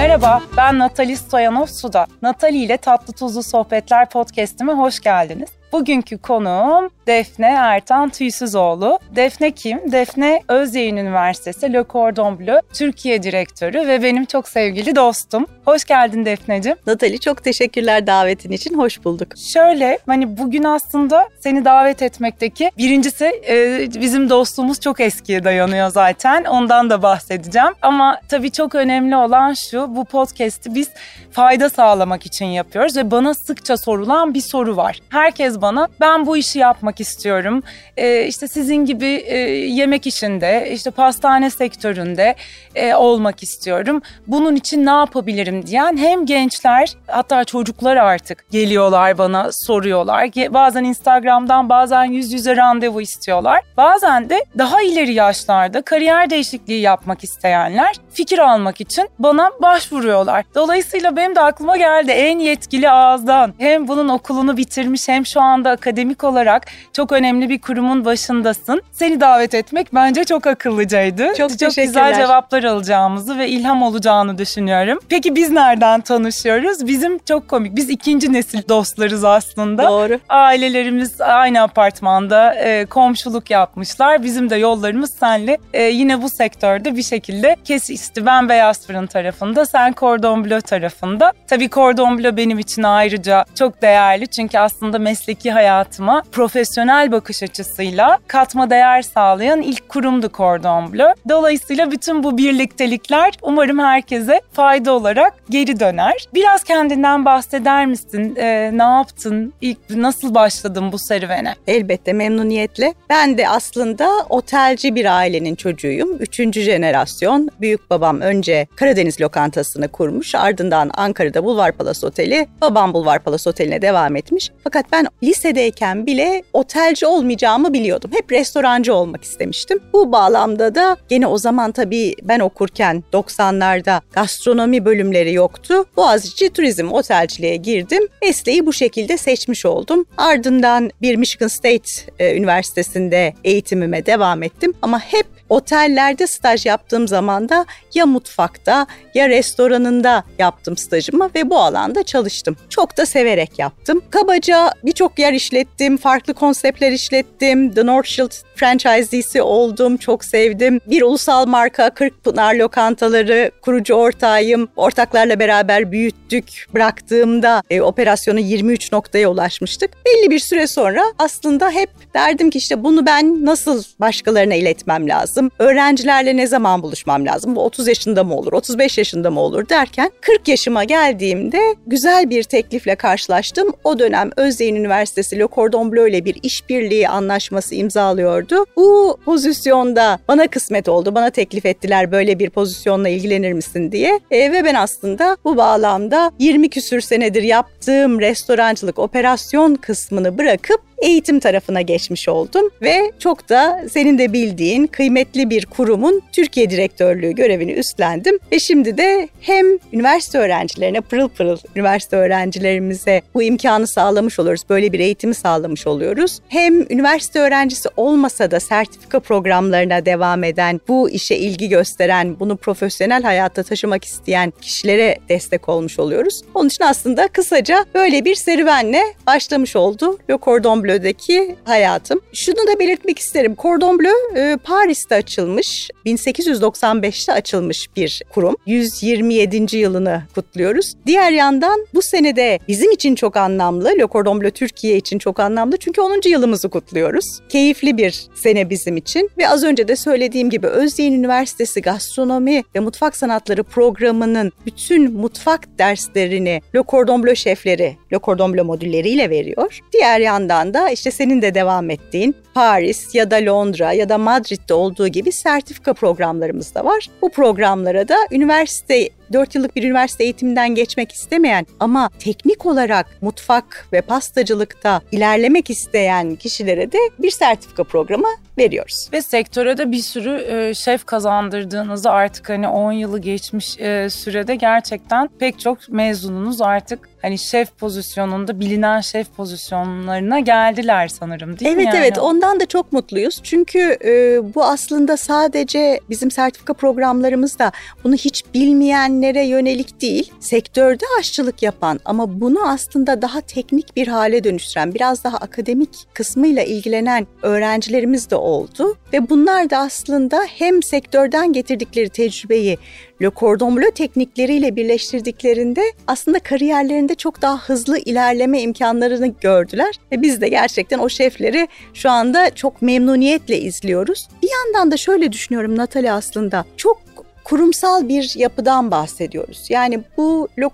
Merhaba, ben Natali Stoyanov Suda. Natali ile Tatlı Tuzlu Sohbetler podcast'ime hoş geldiniz. Bugünkü konuğum Defne Ertan Tüysüzoğlu. Defne kim? Defne Özyeğin Üniversitesi Le Cordon Bleu Türkiye Direktörü ve benim çok sevgili dostum. Hoş geldin Defneciğim. Natali çok teşekkürler davetin için. Hoş bulduk. Şöyle hani bugün aslında seni davet etmekteki birincisi e, bizim dostluğumuz çok eskiye dayanıyor zaten. Ondan da bahsedeceğim. Ama tabii çok önemli olan şu bu podcast'i biz fayda sağlamak için yapıyoruz ve bana sıkça sorulan bir soru var. Herkes bana ben bu işi yapmak istiyorum. E, işte sizin gibi e, yemek işinde, işte pastane sektöründe e, olmak istiyorum. Bunun için ne yapabilirim diyen hem gençler hatta çocuklar artık geliyorlar bana soruyorlar. Bazen Instagram'dan bazen yüz yüze randevu istiyorlar. Bazen de daha ileri yaşlarda kariyer değişikliği yapmak isteyenler fikir almak için bana başvuruyorlar. Dolayısıyla benim de aklıma geldi en yetkili ağızdan hem bunun okulunu bitirmiş hem şu anda akademik olarak çok önemli bir kurumun başındasın. Seni davet etmek bence çok akıllıcaydı. Çok, çok güzel cevaplar alacağımızı ve ilham olacağını düşünüyorum. Peki biz nereden tanışıyoruz? Bizim çok komik. Biz ikinci nesil dostlarız aslında. Doğru. Ailelerimiz aynı apartmanda e, komşuluk yapmışlar. Bizim de yollarımız senle e, yine bu sektörde bir şekilde kesişti. Beyaz Fırın tarafında, sen Cordon Bleu tarafında. Tabii Cordon Bleu benim için ayrıca çok değerli. Çünkü aslında mesleki hayatıma profesyonel bakış açısıyla katma değer sağlayan ilk kurumdu Cordon Bleu. Dolayısıyla bütün bu birliktelikler umarım herkese fayda olarak geri döner. Biraz kendinden bahseder misin? Ee, ne yaptın? İlk nasıl başladın bu serüvene? Elbette memnuniyetle. Ben de aslında otelci bir ailenin çocuğuyum. Üçüncü jenerasyon. Büyük babam önce Karadeniz lokantasını kurmuş. Ardından Ankara'da Bulvar Palas Oteli, babam Bulvar Palas Oteli'ne devam etmiş. Fakat ben lisedeyken bile otelci olmayacağımı biliyordum. Hep restorancı olmak istemiştim. Bu bağlamda da gene o zaman tabii ben okurken 90'larda gastronomi bölümleri yoktu. Boğaziçi Turizm Otelciliğe girdim. Mesleği bu şekilde seçmiş oldum. Ardından bir Michigan State e, Üniversitesi'nde eğitimime devam ettim. Ama hep otellerde staj yaptığım zaman da ya mutfakta ya restoranında yaptım stajımı ve bu alanda çalıştım. Çok da severek yaptım. Kabaca birçok yer işlettim, farklı konseptler işlettim. The North Shield franchise'isi oldum, çok sevdim. Bir ulusal marka Kırkpınar lokantaları kurucu ortağıyım. Ortaklarla beraber büyüttük. Bıraktığımda e, operasyonu 23 noktaya ulaşmıştık. Belli bir süre sonra aslında hep derdim ki işte bunu ben nasıl başkalarına iletmem lazım? Öğrencilerle ne zaman buluşmam lazım? Bu 30 yaşında mı olur, 35 yaşında mı olur derken 40 yaşıma geldiğimde güzel bir teklifle karşılaştım. O dönem Özyeğin Üniversitesi Le Cordon Bleu ile bir işbirliği anlaşması imzalıyordu. Bu pozisyonda bana kısmet oldu. Bana teklif ettiler böyle bir pozisyonla ilgilenir misin diye. E, ve ben aslında bu bağlamda 20 küsür senedir yaptığım restorancılık operasyon kısmını bırakıp eğitim tarafına geçmiş oldum ve çok da senin de bildiğin kıymetli bir kurumun Türkiye direktörlüğü görevini üstlendim ve şimdi de hem üniversite öğrencilerine pırıl pırıl üniversite öğrencilerimize bu imkanı sağlamış oluyoruz. Böyle bir eğitimi sağlamış oluyoruz. Hem üniversite öğrencisi olmasa da sertifika programlarına devam eden, bu işe ilgi gösteren, bunu profesyonel hayata taşımak isteyen kişilere destek olmuş oluyoruz. Onun için aslında kısaca böyle bir serüvenle başlamış oldu Le Cordon Bleu'deki hayatım. Şunu da belirtmek isterim. Cordon Bleu e, Paris'te açılmış, 1895'te açılmış bir kurum. 127. yılını kutluyoruz. Diğer yandan bu senede bizim için çok anlamlı, Le Cordon Bleu Türkiye için çok anlamlı çünkü 10. yılımızı kutluyoruz. Keyifli bir sene bizim için ve az önce de söylediğim gibi Özyeğin Üniversitesi Gastronomi ve Mutfak Sanatları programının bütün mutfak derslerini Le Cordon Bleu şefleri, Le Cordon Bleu modülleriyle veriyor. Diğer yandan da işte senin de devam ettiğin Paris ya da Londra ya da Madrid'de olduğu gibi sertifika programlarımız da var. Bu programlara da üniversite 4 yıllık bir üniversite eğitiminden geçmek istemeyen ama teknik olarak mutfak ve pastacılıkta ilerlemek isteyen kişilere de bir sertifika programı veriyoruz. Ve sektöre de bir sürü e, şef kazandırdığınızı artık hani 10 yılı geçmiş e, sürede gerçekten pek çok mezununuz artık hani şef pozisyonunda bilinen şef pozisyonlarına geldiler sanırım değil evet, mi? Evet evet ondan da çok mutluyuz. Çünkü e, bu aslında sadece bizim sertifika programlarımızda bunu hiç bilmeyen öğretmenlere yönelik değil, sektörde aşçılık yapan ama bunu aslında daha teknik bir hale dönüştüren, biraz daha akademik kısmıyla ilgilenen öğrencilerimiz de oldu. Ve bunlar da aslında hem sektörden getirdikleri tecrübeyi Le Cordon Bleu teknikleriyle birleştirdiklerinde aslında kariyerlerinde çok daha hızlı ilerleme imkanlarını gördüler. Ve biz de gerçekten o şefleri şu anda çok memnuniyetle izliyoruz. Bir yandan da şöyle düşünüyorum Natalie aslında çok kurumsal bir yapıdan bahsediyoruz. Yani bu Bleu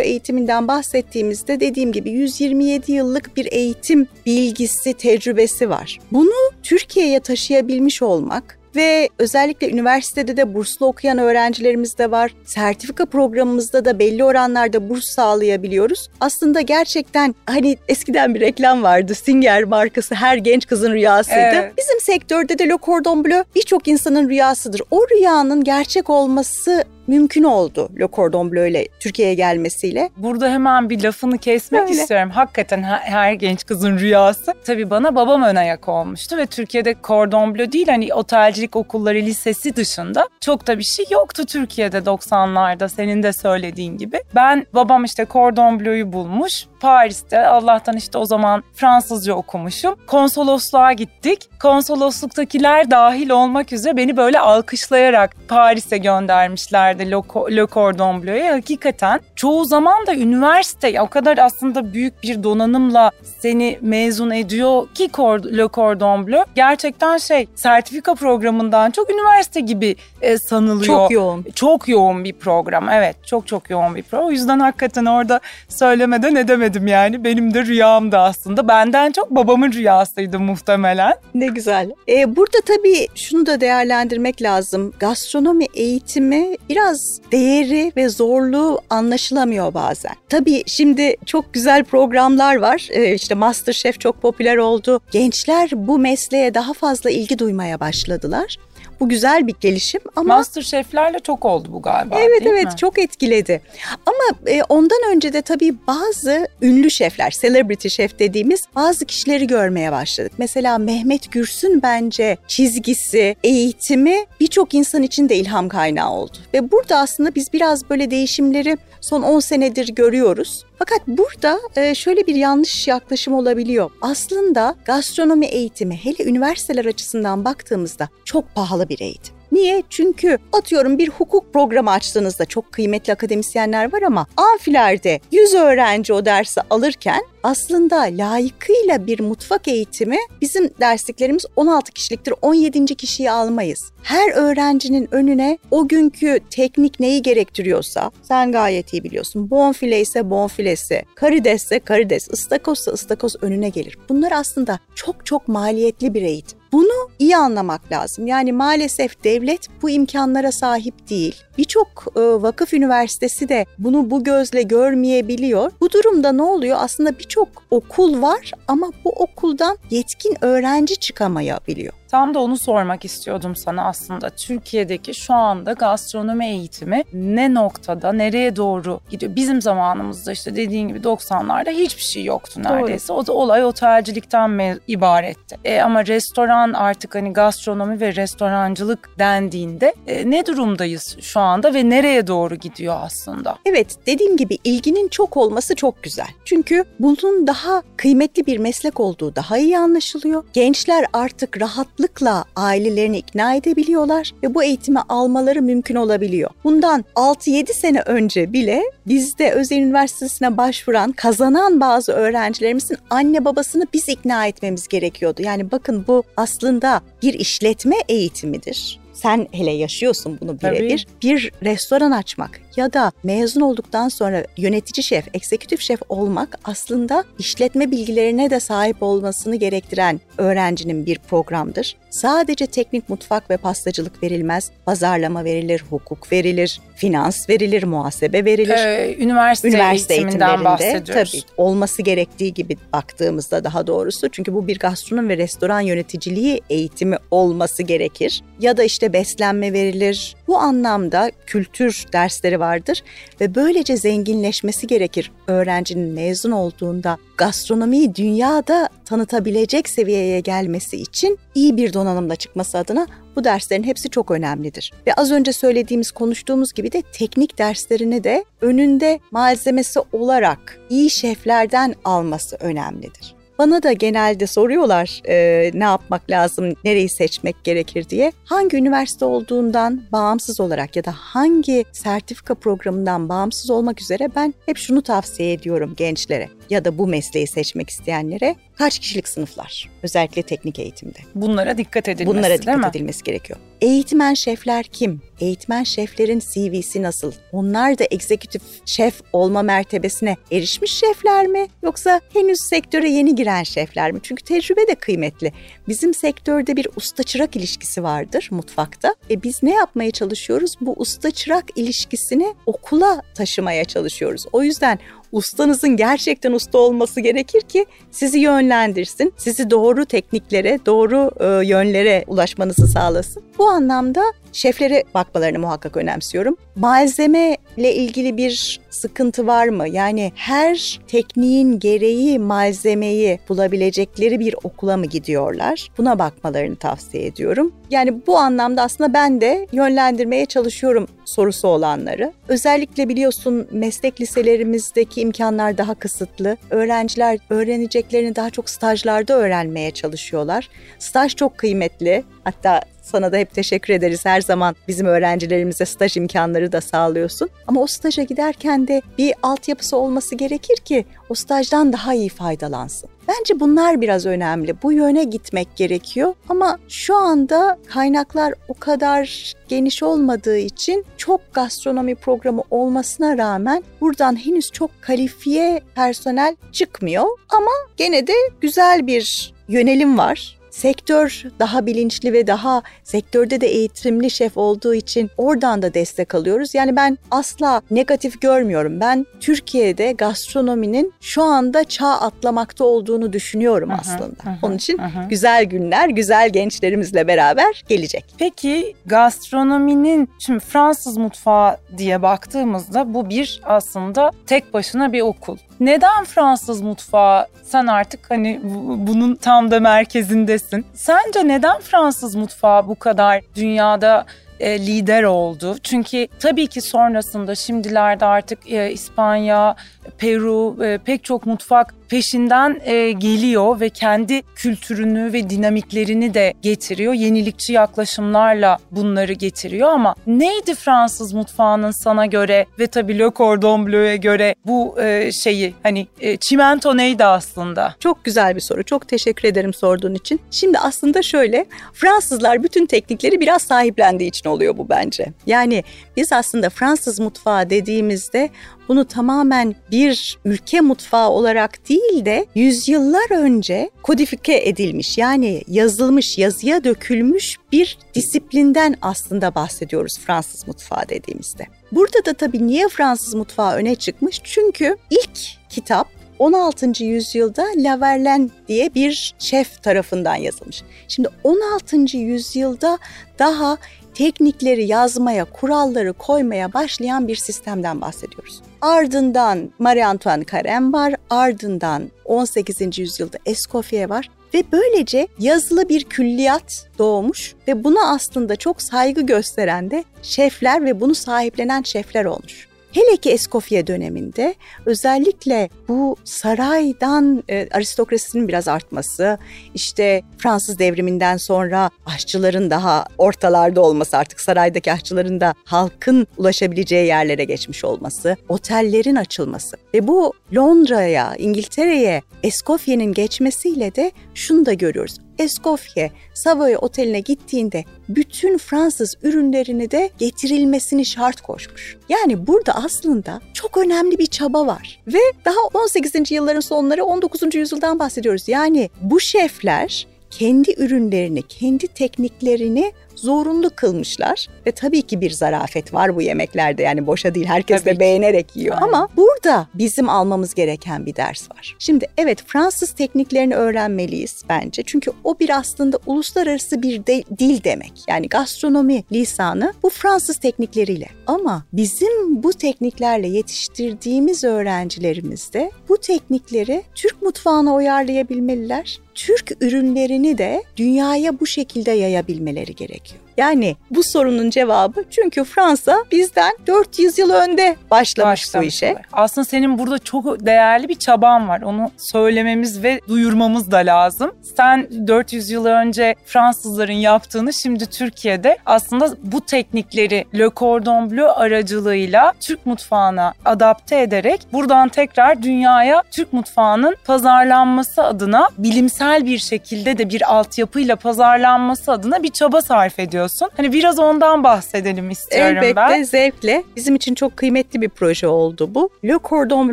eğitiminden bahsettiğimizde dediğim gibi 127 yıllık bir eğitim bilgisi, tecrübesi var. Bunu Türkiye'ye taşıyabilmiş olmak ve özellikle üniversitede de burslu okuyan öğrencilerimiz de var. Sertifika programımızda da belli oranlarda burs sağlayabiliyoruz. Aslında gerçekten hani eskiden bir reklam vardı. Singer markası her genç kızın rüyasıydı. Evet. Bizim sektörde de Le Cordon Bleu birçok insanın rüyasıdır. O rüyanın gerçek olması mümkün oldu Le Cordon Bleu ile Türkiye'ye gelmesiyle. Burada hemen bir lafını kesmek Öyle. istiyorum. Hakikaten her genç kızın rüyası. Tabii bana babam ön ayak olmuştu ve Türkiye'de Cordon Bleu değil hani otelcilik okulları lisesi dışında çok da bir şey yoktu Türkiye'de 90'larda senin de söylediğin gibi. Ben babam işte Cordon Bleu'yu bulmuş. Paris'te Allah'tan işte o zaman Fransızca okumuşum. Konsolosluğa gittik. Konsolosluktakiler dahil olmak üzere beni böyle alkışlayarak Paris'e göndermişlerdi üniversitelerde Le, Cordon Bleu'ya hakikaten çoğu zaman da üniversite o kadar aslında büyük bir donanımla seni mezun ediyor ki Le Cordon Bleu gerçekten şey sertifika programından çok üniversite gibi e, sanılıyor. Çok yoğun. Çok yoğun bir program evet çok çok yoğun bir program. O yüzden hakikaten orada söylemeden edemedim yani benim de rüyamdı aslında. Benden çok babamın rüyasıydı muhtemelen. Ne güzel. Ee, burada tabii şunu da değerlendirmek lazım. Gastronomi eğitimi biraz biraz değeri ve zorluğu anlaşılamıyor bazen. Tabii şimdi çok güzel programlar var. Ee, işte Masterchef çok popüler oldu. Gençler bu mesleğe daha fazla ilgi duymaya başladılar. Bu güzel bir gelişim ama... Master şeflerle çok oldu bu galiba Evet evet mi? çok etkiledi. Ama e, ondan önce de tabii bazı ünlü şefler, celebrity şef dediğimiz bazı kişileri görmeye başladık. Mesela Mehmet Gürsün bence çizgisi, eğitimi birçok insan için de ilham kaynağı oldu. Ve burada aslında biz biraz böyle değişimleri son 10 senedir görüyoruz. Fakat burada e, şöyle bir yanlış yaklaşım olabiliyor. Aslında gastronomi eğitimi hele üniversiteler açısından baktığımızda çok pahalı bir eğitim. Niye? Çünkü atıyorum bir hukuk programı açtığınızda çok kıymetli akademisyenler var ama amfilerde 100 öğrenci o dersi alırken aslında layıkıyla bir mutfak eğitimi bizim dersliklerimiz 16 kişiliktir 17. kişiyi almayız. Her öğrencinin önüne o günkü teknik neyi gerektiriyorsa sen gayet iyi biliyorsun. Bonfile ise bonfilesi, karidesse karides, ıstakozsa ıstakoz önüne gelir. Bunlar aslında çok çok maliyetli bir eğitim. Bunu iyi anlamak lazım. Yani maalesef devlet bu imkanlara sahip değil. Birçok e, vakıf üniversitesi de bunu bu gözle görmeyebiliyor. Bu durumda ne oluyor? Aslında birçok okul var ama bu okuldan yetkin öğrenci çıkamayabiliyor. Tam da onu sormak istiyordum sana aslında. Türkiye'deki şu anda gastronomi eğitimi ne noktada, nereye doğru gidiyor? Bizim zamanımızda işte dediğin gibi 90'larda hiçbir şey yoktu neredeyse. Doğru. O da olay otelcilikten ibaretti. E, ama restoran artık hani gastronomi ve restorancılık dendiğinde e, ne durumdayız şu anda ve nereye doğru gidiyor aslında? Evet dediğim gibi ilginin çok olması çok güzel. Çünkü bunun daha kıymetli bir meslek olduğu daha iyi anlaşılıyor. Gençler artık rahat rahatlıkla ailelerini ikna edebiliyorlar ve bu eğitimi almaları mümkün olabiliyor. Bundan 6-7 sene önce bile bizde özel üniversitesine başvuran, kazanan bazı öğrencilerimizin anne babasını biz ikna etmemiz gerekiyordu. Yani bakın bu aslında bir işletme eğitimidir sen hele yaşıyorsun bunu birebir. Bir restoran açmak ya da mezun olduktan sonra yönetici şef, eksekutif şef olmak aslında işletme bilgilerine de sahip olmasını gerektiren öğrencinin bir programdır. Sadece teknik mutfak ve pastacılık verilmez. Pazarlama verilir, hukuk verilir, finans verilir, muhasebe verilir. Ee, üniversite, üniversite eğitiminden bahsediyoruz. Tabii olması gerektiği gibi baktığımızda daha doğrusu. Çünkü bu bir gastronom ve restoran yöneticiliği eğitimi olması gerekir. Ya da işte beslenme verilir. Bu anlamda kültür dersleri vardır ve böylece zenginleşmesi gerekir. Öğrencinin mezun olduğunda gastronomiyi dünyada tanıtabilecek seviyeye gelmesi için iyi bir donanımla çıkması adına bu derslerin hepsi çok önemlidir. Ve az önce söylediğimiz, konuştuğumuz gibi de teknik derslerini de önünde malzemesi olarak iyi şeflerden alması önemlidir. Bana da genelde soruyorlar e, ne yapmak lazım, nereyi seçmek gerekir diye. Hangi üniversite olduğundan bağımsız olarak ya da hangi sertifika programından bağımsız olmak üzere ben hep şunu tavsiye ediyorum gençlere ya da bu mesleği seçmek isteyenlere kaç kişilik sınıflar özellikle teknik eğitimde. Bunlara dikkat edilmesi Bunlara dikkat değil mi? edilmesi gerekiyor. Eğitmen şefler kim? Eğitmen şeflerin CV'si nasıl? Onlar da egzekutif şef olma mertebesine erişmiş şefler mi? Yoksa henüz sektöre yeni giren şefler mi? Çünkü tecrübe de kıymetli. Bizim sektörde bir usta çırak ilişkisi vardır mutfakta. E biz ne yapmaya çalışıyoruz? Bu usta çırak ilişkisini okula taşımaya çalışıyoruz. O yüzden ustanızın gerçekten usta olması gerekir ki sizi yönlendirsin, sizi doğru tekniklere, doğru e, yönlere ulaşmanızı sağlasın. Bu anlamda şeflere bakmalarını muhakkak önemsiyorum. Malzeme ile ilgili bir sıkıntı var mı? Yani her tekniğin gereği malzemeyi bulabilecekleri bir okula mı gidiyorlar? Buna bakmalarını tavsiye ediyorum. Yani bu anlamda aslında ben de yönlendirmeye çalışıyorum sorusu olanları. Özellikle biliyorsun meslek liselerimizdeki imkanlar daha kısıtlı. Öğrenciler öğreneceklerini daha çok stajlarda öğrenmeye çalışıyorlar. Staj çok kıymetli. Hatta sana da hep teşekkür ederiz. Her zaman bizim öğrencilerimize staj imkanları da sağlıyorsun. Ama o staja giderken de bir altyapısı olması gerekir ki o stajdan daha iyi faydalansın. Bence bunlar biraz önemli. Bu yöne gitmek gerekiyor. Ama şu anda kaynaklar o kadar geniş olmadığı için çok gastronomi programı olmasına rağmen buradan henüz çok kalifiye personel çıkmıyor. Ama gene de güzel bir yönelim var sektör daha bilinçli ve daha sektörde de eğitimli şef olduğu için oradan da destek alıyoruz. Yani ben asla negatif görmüyorum. Ben Türkiye'de gastronominin şu anda çağ atlamakta olduğunu düşünüyorum Aha, aslında. aha, Onun için aha. güzel günler, güzel gençlerimizle beraber gelecek. Peki gastronominin şimdi Fransız mutfağı diye baktığımızda bu bir aslında tek başına bir okul. Neden Fransız mutfağı sen artık hani bu- bunun tam da merkezindesin. Sence neden Fransız mutfağı bu kadar dünyada e, lider oldu? Çünkü tabii ki sonrasında şimdilerde artık e, İspanya, Peru e, pek çok mutfak peşinden e, geliyor ve kendi kültürünü ve dinamiklerini de getiriyor. Yenilikçi yaklaşımlarla bunları getiriyor ama neydi Fransız mutfağının sana göre ve tabii Le Cordon Bleu'ye göre bu e, şeyi hani çimento neydi aslında? Çok güzel bir soru. Çok teşekkür ederim sorduğun için. Şimdi aslında şöyle, Fransızlar bütün teknikleri biraz sahiplendiği için oluyor bu bence. Yani biz aslında Fransız mutfağı dediğimizde bunu tamamen bir ülke mutfağı olarak değil de yüzyıllar önce kodifike edilmiş yani yazılmış, yazıya dökülmüş bir disiplinden aslında bahsediyoruz Fransız mutfağı dediğimizde. Burada da tabii niye Fransız mutfağı öne çıkmış? Çünkü ilk kitap 16. yüzyılda La Verlaine diye bir şef tarafından yazılmış. Şimdi 16. yüzyılda daha teknikleri yazmaya, kuralları koymaya başlayan bir sistemden bahsediyoruz. Ardından Marie Antoine Carême var, ardından 18. yüzyılda Escoffier var ve böylece yazılı bir külliyat doğmuş ve buna aslında çok saygı gösteren de şefler ve bunu sahiplenen şefler olmuş. Hele ki Escoffier döneminde özellikle bu saraydan e, aristokrasinin biraz artması, işte Fransız devriminden sonra aşçıların daha ortalarda olması artık saraydaki aşçıların da halkın ulaşabileceği yerlere geçmiş olması, otellerin açılması ve bu Londra'ya, İngiltere'ye Escoffier'in geçmesiyle de şunu da görüyoruz. Escoffier Savoy Oteli'ne gittiğinde bütün Fransız ürünlerini de getirilmesini şart koşmuş. Yani burada aslında çok önemli bir çaba var. Ve daha 18. yılların sonları 19. yüzyıldan bahsediyoruz. Yani bu şefler kendi ürünlerini, kendi tekniklerini zorunlu kılmışlar. Ve tabii ki bir zarafet var bu yemeklerde yani boşa değil herkes Tabii de ki. beğenerek yiyor. Aynen. Ama burada bizim almamız gereken bir ders var. Şimdi evet Fransız tekniklerini öğrenmeliyiz bence. Çünkü o bir aslında uluslararası bir de- dil demek. Yani gastronomi lisanı bu Fransız teknikleriyle. Ama bizim bu tekniklerle yetiştirdiğimiz öğrencilerimiz de bu teknikleri Türk mutfağına uyarlayabilmeliler. Türk ürünlerini de dünyaya bu şekilde yayabilmeleri gerekiyor. Yani bu sorunun cevabı çünkü Fransa bizden 400 yıl önde başlamış bu işe. Aslında senin burada çok değerli bir çaban var. Onu söylememiz ve duyurmamız da lazım. Sen 400 yıl önce Fransızların yaptığını şimdi Türkiye'de aslında bu teknikleri Le Cordon Bleu aracılığıyla Türk mutfağına adapte ederek buradan tekrar dünyaya Türk mutfağının pazarlanması adına bilimsel bir şekilde de bir altyapıyla pazarlanması adına bir çaba sarf ediyorsun. Hani biraz ondan bahsedelim istiyorum Elbette ben. zevkle. Bizim için çok kıymetli bir proje oldu bu. Le Cordon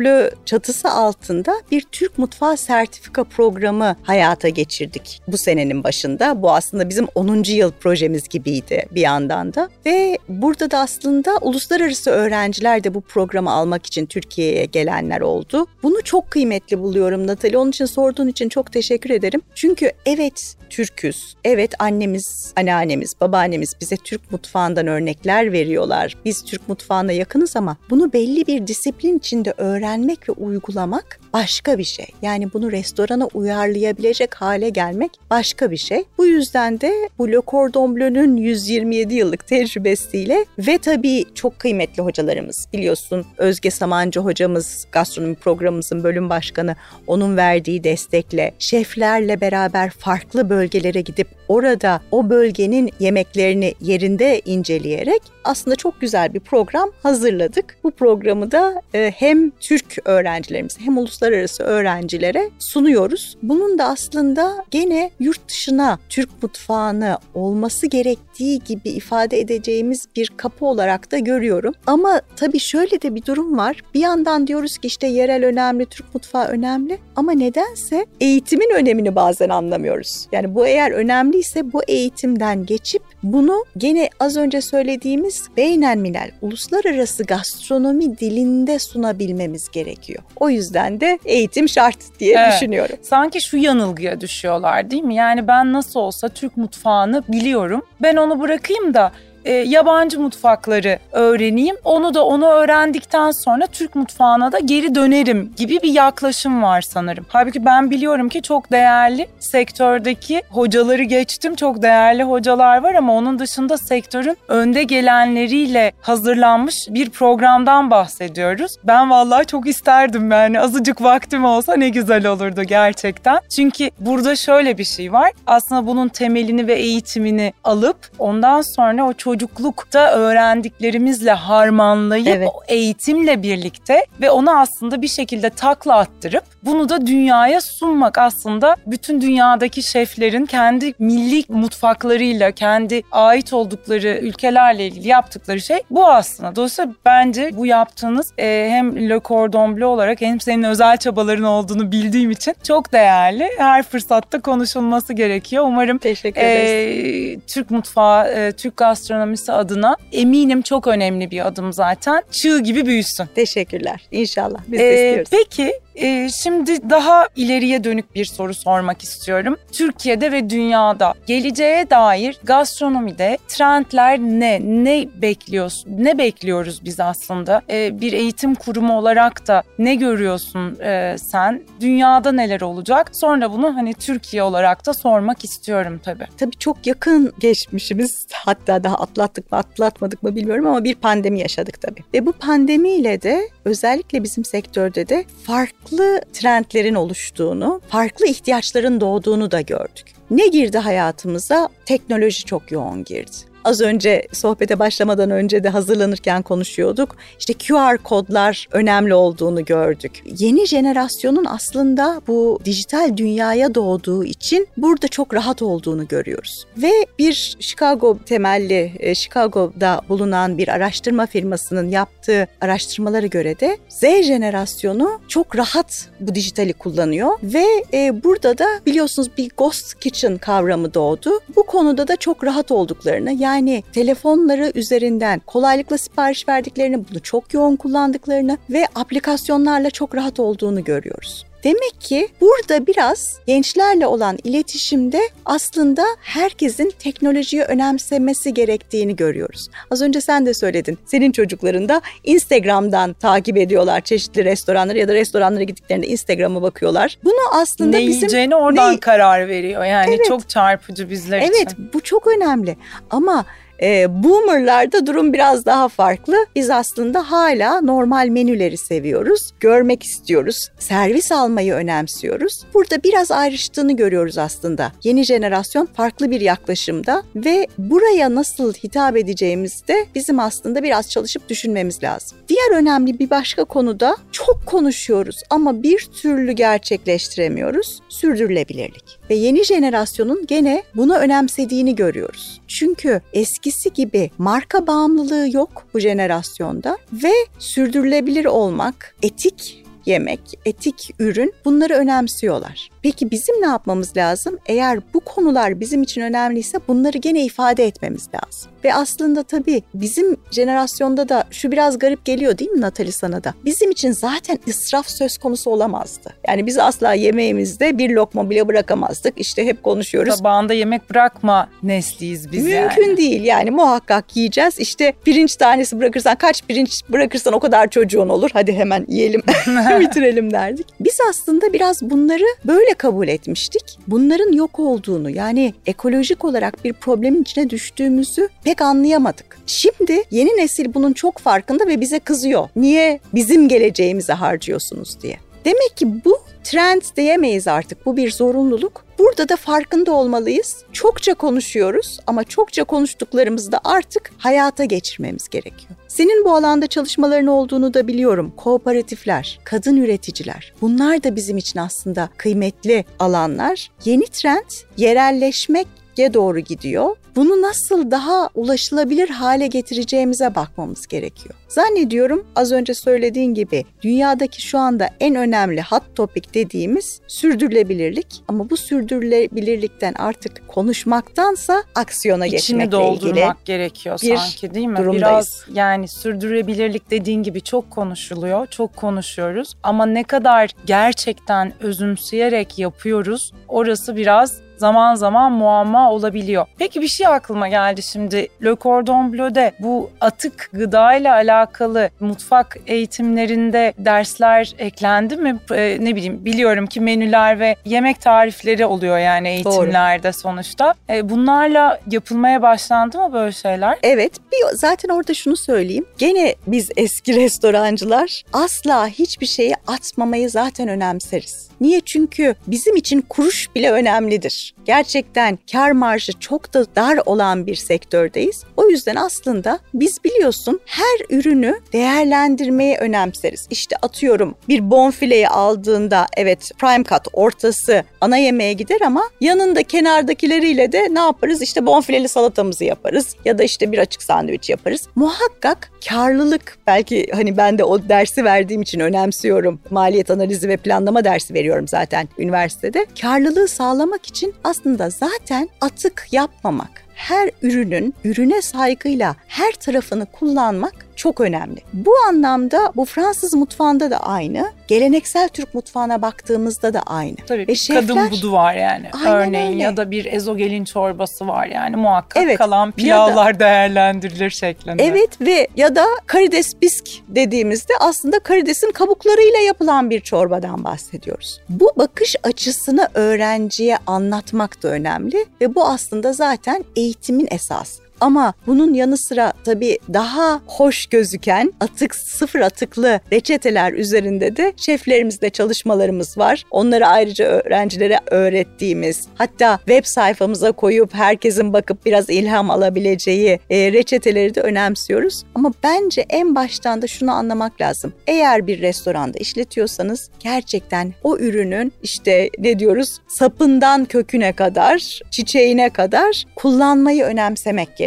Bleu çatısı altında bir Türk Mutfağı Sertifika Programı hayata geçirdik bu senenin başında. Bu aslında bizim 10. yıl projemiz gibiydi bir yandan da. Ve burada da aslında uluslararası öğrenciler de bu programı almak için Türkiye'ye gelenler oldu. Bunu çok kıymetli buluyorum Natali. Onun için sorduğun için çok teşekkür ederim. Çünkü evet Türküz. Evet annemiz, anneannemiz, babaannemiz bize Türk mutfağından örnekler veriyorlar. Biz Türk mutfağına yakınız ama bunu belli bir disiplin içinde öğrenmek ve uygulamak başka bir şey. Yani bunu restorana uyarlayabilecek hale gelmek başka bir şey. Bu yüzden de bu Le Cordon Bleu'nun 127 yıllık tecrübesiyle ve tabii çok kıymetli hocalarımız biliyorsun Özge Samancı hocamız gastronomi programımızın bölüm başkanı onun verdiği destekle şeflerle beraber farklı bölgelere gidip orada o bölgenin yemeklerini yerinde inceleyerek aslında çok güzel bir program hazırladık. Bu programı da e, hem Türk öğrencilerimize hem uluslararası öğrencilere sunuyoruz. Bunun da aslında gene yurt dışına Türk mutfağını olması gerektiği gibi ifade edeceğimiz bir kapı olarak da görüyorum. Ama tabii şöyle de bir durum var. Bir yandan diyoruz ki işte yerel önemli, Türk mutfağı önemli ama nedense eğitimin önemini bazen anlamıyoruz. Yani bu eğer önemliyse bu eğitimden geçip bunu gene az önce söylediğimiz beynelmilel uluslararası gastronomi dilinde sunabilmemiz gerekiyor. O yüzden de eğitim şart diye Evet. düşünüyorum. sanki şu yanılgıya düşüyorlar değil mi? Yani ben nasıl olsa Türk mutfağını biliyorum. Ben onu bırakayım da e, yabancı mutfakları öğreneyim. Onu da onu öğrendikten sonra Türk mutfağına da geri dönerim gibi bir yaklaşım var sanırım. Halbuki ben biliyorum ki çok değerli sektördeki hocaları geçtim. Çok değerli hocalar var ama onun dışında sektörün önde gelenleriyle hazırlanmış bir programdan bahsediyoruz. Ben vallahi çok isterdim yani azıcık vaktim olsa ne güzel olurdu gerçekten. Çünkü burada şöyle bir şey var. Aslında bunun temelini ve eğitimini alıp ondan sonra o çocuklukta öğrendiklerimizle harmanlayıp Evet. o eğitimle birlikte ve onu aslında bir şekilde takla attırıp bunu da dünyaya sunmak aslında bütün dünyadaki şeflerin kendi milli mutfaklarıyla, kendi ait oldukları ülkelerle ilgili yaptıkları şey bu aslında. Dolayısıyla bence bu yaptığınız e, hem Le Cordon Bleu olarak hem senin özel çabaların olduğunu bildiğim için çok değerli. Her fırsatta konuşulması gerekiyor. Umarım Teşekkür ederiz. ee, Türk mutfağı, e, Türk gastronomisi adına eminim çok önemli bir adım zaten. Çığ gibi büyüsün. Teşekkürler. İnşallah. Biz Ee, istiyoruz. peki e, şimdi daha ileriye dönük bir soru sormak istiyorum. Türkiye'de ve dünyada geleceğe dair gastronomide trendler ne? Ne bekliyorsun? Ne bekliyoruz biz aslında? Ee, bir eğitim kurumu olarak da ne görüyorsun e, sen? Dünyada neler olacak? Sonra bunu hani Türkiye olarak da sormak istiyorum tabii. Tabii çok yakın geçmişimiz hatta daha atlattık mı atlatmadık mı bilmiyorum ama bir pandemi yaşadık tabii. Ve bu pandemiyle de özellikle bizim sektörde de farklı trendlerin oluştuğunu, farklı ihtiyaçların doğduğunu da gördük. Ne girdi hayatımıza? Teknoloji çok yoğun girdi. Az önce sohbete başlamadan önce de hazırlanırken konuşuyorduk. İşte QR kodlar önemli olduğunu gördük. Yeni jenerasyonun aslında bu dijital dünyaya doğduğu için burada çok rahat olduğunu görüyoruz. Ve bir Chicago temelli, e, Chicago'da bulunan bir araştırma firmasının yaptığı araştırmalara göre de Z jenerasyonu çok rahat bu dijitali kullanıyor ve e, burada da biliyorsunuz bir ghost kitchen kavramı doğdu. Bu konuda da çok rahat olduklarını yani telefonları üzerinden kolaylıkla sipariş verdiklerini, bunu çok yoğun kullandıklarını ve aplikasyonlarla çok rahat olduğunu görüyoruz. Demek ki burada biraz gençlerle olan iletişimde aslında herkesin teknolojiyi önemsemesi gerektiğini görüyoruz. Az önce sen de söyledin. Senin çocukların da Instagram'dan takip ediyorlar çeşitli restoranları ya da restoranlara gittiklerinde Instagram'a bakıyorlar. Bunu aslında ne bizim... yiyeceğini oradan ne... karar veriyor. Yani evet. çok çarpıcı bizler evet, için. Evet bu çok önemli ama e, boomerlarda durum biraz daha farklı. Biz aslında hala normal menüleri seviyoruz. Görmek istiyoruz. Servis almayı önemsiyoruz. Burada biraz ayrıştığını görüyoruz aslında. Yeni jenerasyon farklı bir yaklaşımda ve buraya nasıl hitap edeceğimizde bizim aslında biraz çalışıp düşünmemiz lazım. Diğer önemli bir başka konuda çok konuşuyoruz ama bir türlü gerçekleştiremiyoruz. Sürdürülebilirlik. Ve yeni jenerasyonun gene bunu önemsediğini görüyoruz. Çünkü eskisi gibi marka bağımlılığı yok bu jenerasyonda ve sürdürülebilir olmak, etik yemek, etik ürün bunları önemsiyorlar. Peki bizim ne yapmamız lazım? Eğer bu konular bizim için önemliyse bunları gene ifade etmemiz lazım. Ve aslında tabii bizim jenerasyonda da şu biraz garip geliyor değil mi Natali sana da? Bizim için zaten israf söz konusu olamazdı. Yani biz asla yemeğimizde bir lokma bile bırakamazdık. İşte hep konuşuyoruz. Tabağında yemek bırakma nesliyiz biz Mümkün yani. değil yani muhakkak yiyeceğiz. İşte pirinç tanesi bırakırsan kaç pirinç bırakırsan o kadar çocuğun olur. Hadi hemen yiyelim bitirelim derdik. Biz aslında biraz bunları böyle kabul etmiştik. Bunların yok olduğunu yani ekolojik olarak bir problemin içine düştüğümüzü pek anlayamadık. Şimdi yeni nesil bunun çok farkında ve bize kızıyor. Niye bizim geleceğimizi harcıyorsunuz diye. Demek ki bu trend diyemeyiz artık. Bu bir zorunluluk. Burada da farkında olmalıyız. Çokça konuşuyoruz ama çokça konuştuklarımızı da artık hayata geçirmemiz gerekiyor. Senin bu alanda çalışmaların olduğunu da biliyorum. Kooperatifler, kadın üreticiler. Bunlar da bizim için aslında kıymetli alanlar. Yeni trend yerelleşmek doğru gidiyor. Bunu nasıl daha ulaşılabilir hale getireceğimize bakmamız gerekiyor. Zannediyorum az önce söylediğin gibi dünyadaki şu anda en önemli hot topic dediğimiz sürdürülebilirlik ama bu sürdürülebilirlikten artık konuşmaktansa aksiyona İçini geçmekle doldurmak gerekiyor bir sanki değil mi? Durumdayız. Biraz yani sürdürülebilirlik dediğin gibi çok konuşuluyor, çok konuşuyoruz ama ne kadar gerçekten özümseyerek yapıyoruz orası biraz zaman zaman muamma olabiliyor. Peki bir şey aklıma geldi şimdi. Le Cordon Bleu'de bu atık gıda ile alakalı mutfak eğitimlerinde dersler eklendi mi? Ee, ne bileyim biliyorum ki menüler ve yemek tarifleri oluyor yani eğitimlerde Doğru. sonuçta. Ee, bunlarla yapılmaya başlandı mı böyle şeyler? Evet. Bir, zaten orada şunu söyleyeyim. Gene biz eski restorancılar asla hiçbir şeyi atmamayı zaten önemseriz. Niye? Çünkü bizim için kuruş bile önemlidir. Gerçekten kar marjı çok da dar olan bir sektördeyiz. O yüzden aslında biz biliyorsun her ürünü değerlendirmeye önemseriz. İşte atıyorum bir bonfileyi aldığında evet prime cut ortası ana yemeğe gider ama yanında kenardakileriyle de ne yaparız? İşte bonfileli salatamızı yaparız ya da işte bir açık sandviç yaparız. Muhakkak karlılık belki hani ben de o dersi verdiğim için önemsiyorum. Maliyet analizi ve planlama dersi veriyorum zaten üniversitede. Karlılığı sağlamak için aslında zaten atık yapmamak her ürünün ürüne saygıyla her tarafını kullanmak çok önemli. Bu anlamda bu Fransız mutfağında da aynı, geleneksel Türk mutfağına baktığımızda da aynı. Tabii Ve şefler, kadın budu var yani örneğin öyle. ya da bir ezogelin çorbası var yani muhakkak evet, kalan pilavlar da, değerlendirilir şeklinde. Evet ve ya da karides bisk dediğimizde aslında karidesin kabuklarıyla yapılan bir çorbadan bahsediyoruz. Bu bakış açısını öğrenciye anlatmak da önemli ve bu aslında zaten eğitimin esası. Ama bunun yanı sıra tabii daha hoş gözüken atık sıfır atıklı reçeteler üzerinde de şeflerimizle çalışmalarımız var. Onları ayrıca öğrencilere öğrettiğimiz hatta web sayfamıza koyup herkesin bakıp biraz ilham alabileceği e, reçeteleri de önemsiyoruz. Ama bence en baştan da şunu anlamak lazım. Eğer bir restoranda işletiyorsanız gerçekten o ürünün işte ne diyoruz sapından köküne kadar, çiçeğine kadar kullanmayı önemsemek gerekiyor.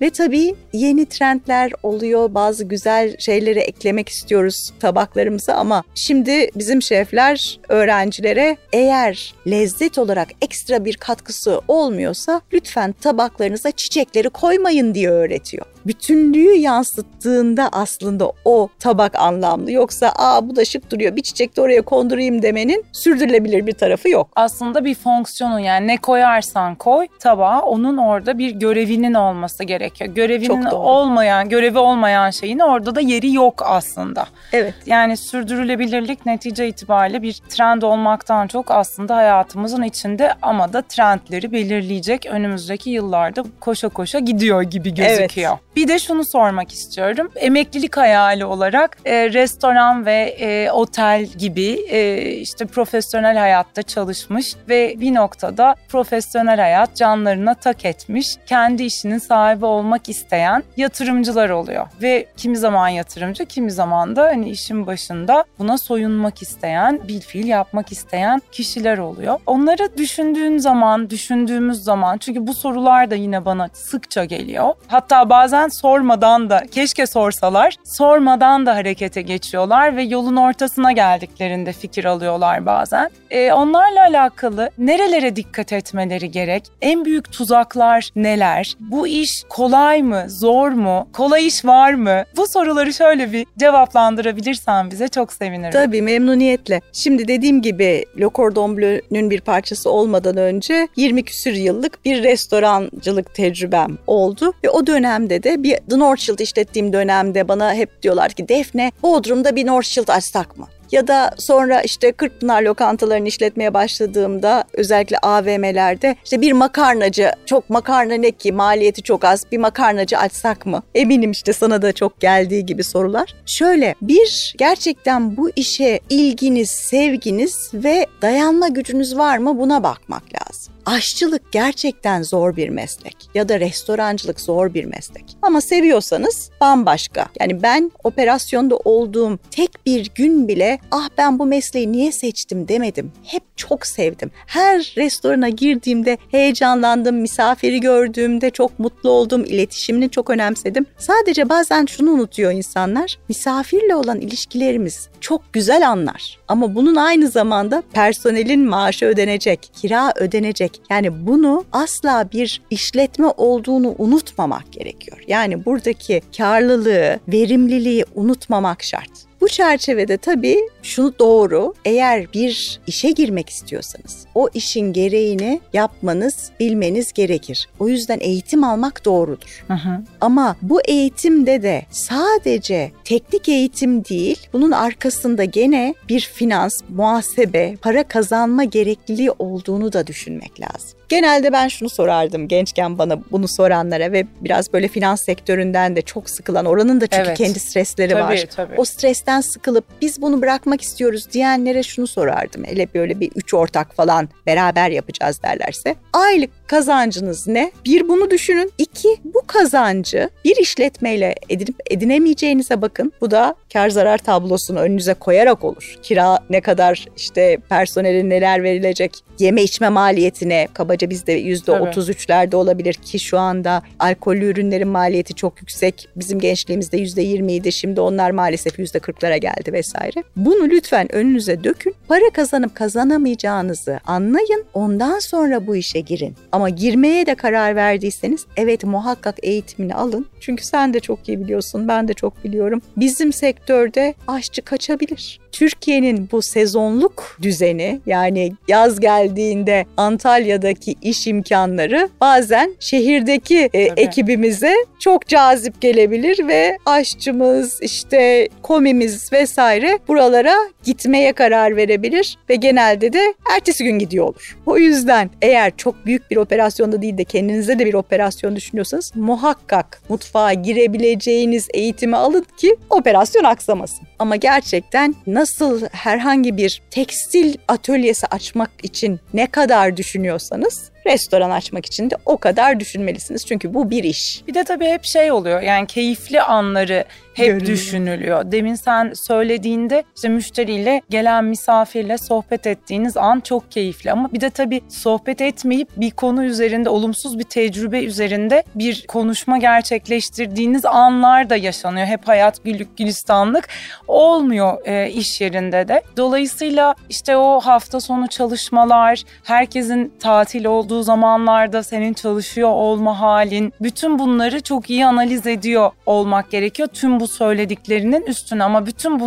Ve tabii yeni trendler oluyor. Bazı güzel şeyleri eklemek istiyoruz tabaklarımıza ama şimdi bizim şefler öğrencilere eğer lezzet olarak ekstra bir katkısı olmuyorsa lütfen tabaklarınıza çiçekleri koymayın diye öğretiyor bütünlüğü yansıttığında aslında o tabak anlamlı. Yoksa aa bu da şık duruyor bir çiçek de oraya kondurayım demenin sürdürülebilir bir tarafı yok. Aslında bir fonksiyonu yani ne koyarsan koy tabağa onun orada bir görevinin olması gerekiyor. Görevinin olmayan, görevi olmayan şeyin orada da yeri yok aslında. Evet. Yani sürdürülebilirlik netice itibariyle bir trend olmaktan çok aslında hayatımızın içinde ama da trendleri belirleyecek önümüzdeki yıllarda koşa koşa gidiyor gibi gözüküyor. Evet. Bir de şunu sormak istiyorum. Emeklilik hayali olarak e, restoran ve e, otel gibi e, işte profesyonel hayatta çalışmış ve bir noktada profesyonel hayat canlarına tak etmiş, kendi işinin sahibi olmak isteyen yatırımcılar oluyor. Ve kimi zaman yatırımcı, kimi zaman da hani işin başında buna soyunmak isteyen, bilfiil yapmak isteyen kişiler oluyor. Onları düşündüğün zaman, düşündüğümüz zaman çünkü bu sorular da yine bana sıkça geliyor. Hatta bazen sormadan da keşke sorsalar sormadan da harekete geçiyorlar ve yolun ortasına geldiklerinde fikir alıyorlar bazen. E, onlarla alakalı nerelere dikkat etmeleri gerek? En büyük tuzaklar neler? Bu iş kolay mı? Zor mu? Kolay iş var mı? Bu soruları şöyle bir cevaplandırabilirsen bize çok sevinirim. Tabii memnuniyetle. Şimdi dediğim gibi Le Cordon Bleu'nun bir parçası olmadan önce 20 küsür yıllık bir restorancılık tecrübem oldu ve o dönemde de bir The North Shield işlettiğim dönemde bana hep diyorlar ki Defne Bodrum'da bir North Shield açsak mı? Ya da sonra işte Kırkpınar lokantalarını işletmeye başladığımda özellikle AVM'lerde işte bir makarnacı çok makarna ne ki maliyeti çok az bir makarnacı açsak mı? Eminim işte sana da çok geldiği gibi sorular. Şöyle bir gerçekten bu işe ilginiz, sevginiz ve dayanma gücünüz var mı buna bakmak lazım aşçılık gerçekten zor bir meslek ya da restorancılık zor bir meslek. Ama seviyorsanız bambaşka. Yani ben operasyonda olduğum tek bir gün bile ah ben bu mesleği niye seçtim demedim. Hep çok sevdim. Her restorana girdiğimde heyecanlandım, misafiri gördüğümde çok mutlu oldum, iletişimini çok önemsedim. Sadece bazen şunu unutuyor insanlar. Misafirle olan ilişkilerimiz çok güzel anlar. Ama bunun aynı zamanda personelin maaşı ödenecek, kira ödenecek. Yani bunu asla bir işletme olduğunu unutmamak gerekiyor. Yani buradaki karlılığı, verimliliği unutmamak şart. Bu çerçevede tabii şunu doğru, eğer bir işe girmek istiyorsanız o işin gereğini yapmanız, bilmeniz gerekir. O yüzden eğitim almak doğrudur. Hı hı. Ama bu eğitimde de sadece teknik eğitim değil, bunun arkasında gene bir finans, muhasebe, para kazanma gerekliliği olduğunu da düşünmek lazım. Genelde ben şunu sorardım gençken bana bunu soranlara ve biraz böyle finans sektöründen de çok sıkılan oranın da çünkü evet. kendi stresleri tabii, var. Tabii. O stresten sıkılıp biz bunu bırakmak istiyoruz diyenlere şunu sorardım. Hele böyle bir üç ortak falan beraber yapacağız derlerse. Aylık kazancınız ne? Bir bunu düşünün. İki bu kazancı bir işletmeyle edinip edinemeyeceğinize bakın. Bu da kar zarar tablosunu önünüze koyarak olur. Kira ne kadar işte personelin neler verilecek, yeme içme maliyetine kabaca bizde yüzde otuz üçlerde olabilir ki şu anda alkollü ürünlerin maliyeti çok yüksek. Bizim gençliğimizde yüzde yirmiydi şimdi onlar maalesef yüzde kırklara geldi vesaire. Bunu lütfen önünüze dökün. Para kazanıp kazanamayacağınızı anlayın. Ondan sonra bu işe girin. Ama girmeye de karar verdiyseniz evet muhakkak eğitimini alın. Çünkü sen de çok iyi biliyorsun, ben de çok biliyorum. Bizim sektörde aşçı kaçabilir. Türkiye'nin bu sezonluk düzeni yani yaz geldiğinde Antalya'daki iş imkanları bazen şehirdeki e, ekibimize çok cazip gelebilir ve aşçımız işte komimiz vesaire buralara gitmeye karar verebilir ve genelde de ertesi gün gidiyor olur. O yüzden eğer çok büyük bir operasyonda değil de kendinize de bir operasyon düşünüyorsanız muhakkak mutfağa girebileceğiniz eğitimi alın ki operasyon aksamasın. Ama gerçekten nasıl herhangi bir tekstil atölyesi açmak için ne kadar düşünüyorsanız restoran açmak için de o kadar düşünmelisiniz. Çünkü bu bir iş. Bir de tabii hep şey oluyor yani keyifli anları hep Görünüyor. düşünülüyor. Demin sen söylediğinde işte müşteriyle gelen misafirle sohbet ettiğiniz an çok keyifli ama bir de tabii sohbet etmeyip bir konu üzerinde olumsuz bir tecrübe üzerinde bir konuşma gerçekleştirdiğiniz anlar da yaşanıyor. Hep hayat güllük gülistanlık olmuyor e, iş yerinde de. Dolayısıyla işte o hafta sonu çalışmalar, herkesin tatil olduğu zamanlarda senin çalışıyor olma halin, bütün bunları çok iyi analiz ediyor olmak gerekiyor. Tüm bu söylediklerinin üstüne ama bütün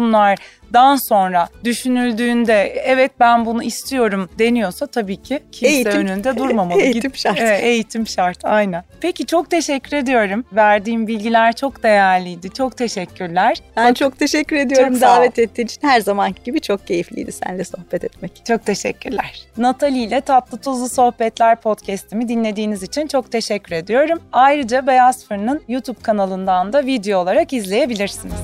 bunlardan sonra düşünüldüğünde evet ben bunu istiyorum deniyorsa tabii ki kimse Eğitim. önünde durmamalı. Eğitim şart. Evet, eğitim şart aynen. Peki çok teşekkür ediyorum. Verdiğim bilgiler çok değerliydi. Çok teşekkürler. Ben çok teşekkür ediyorum Çok davet ettiğin için. Her zamanki gibi çok keyifliydi seninle sohbet etmek. Çok teşekkürler. Natali ile Tatlı Tuzlu Sohbetler podcast'imi dinlediğiniz için çok teşekkür ediyorum. Ayrıca Beyaz Fırın'ın YouTube kanalından da video olarak izleyebilirsiniz.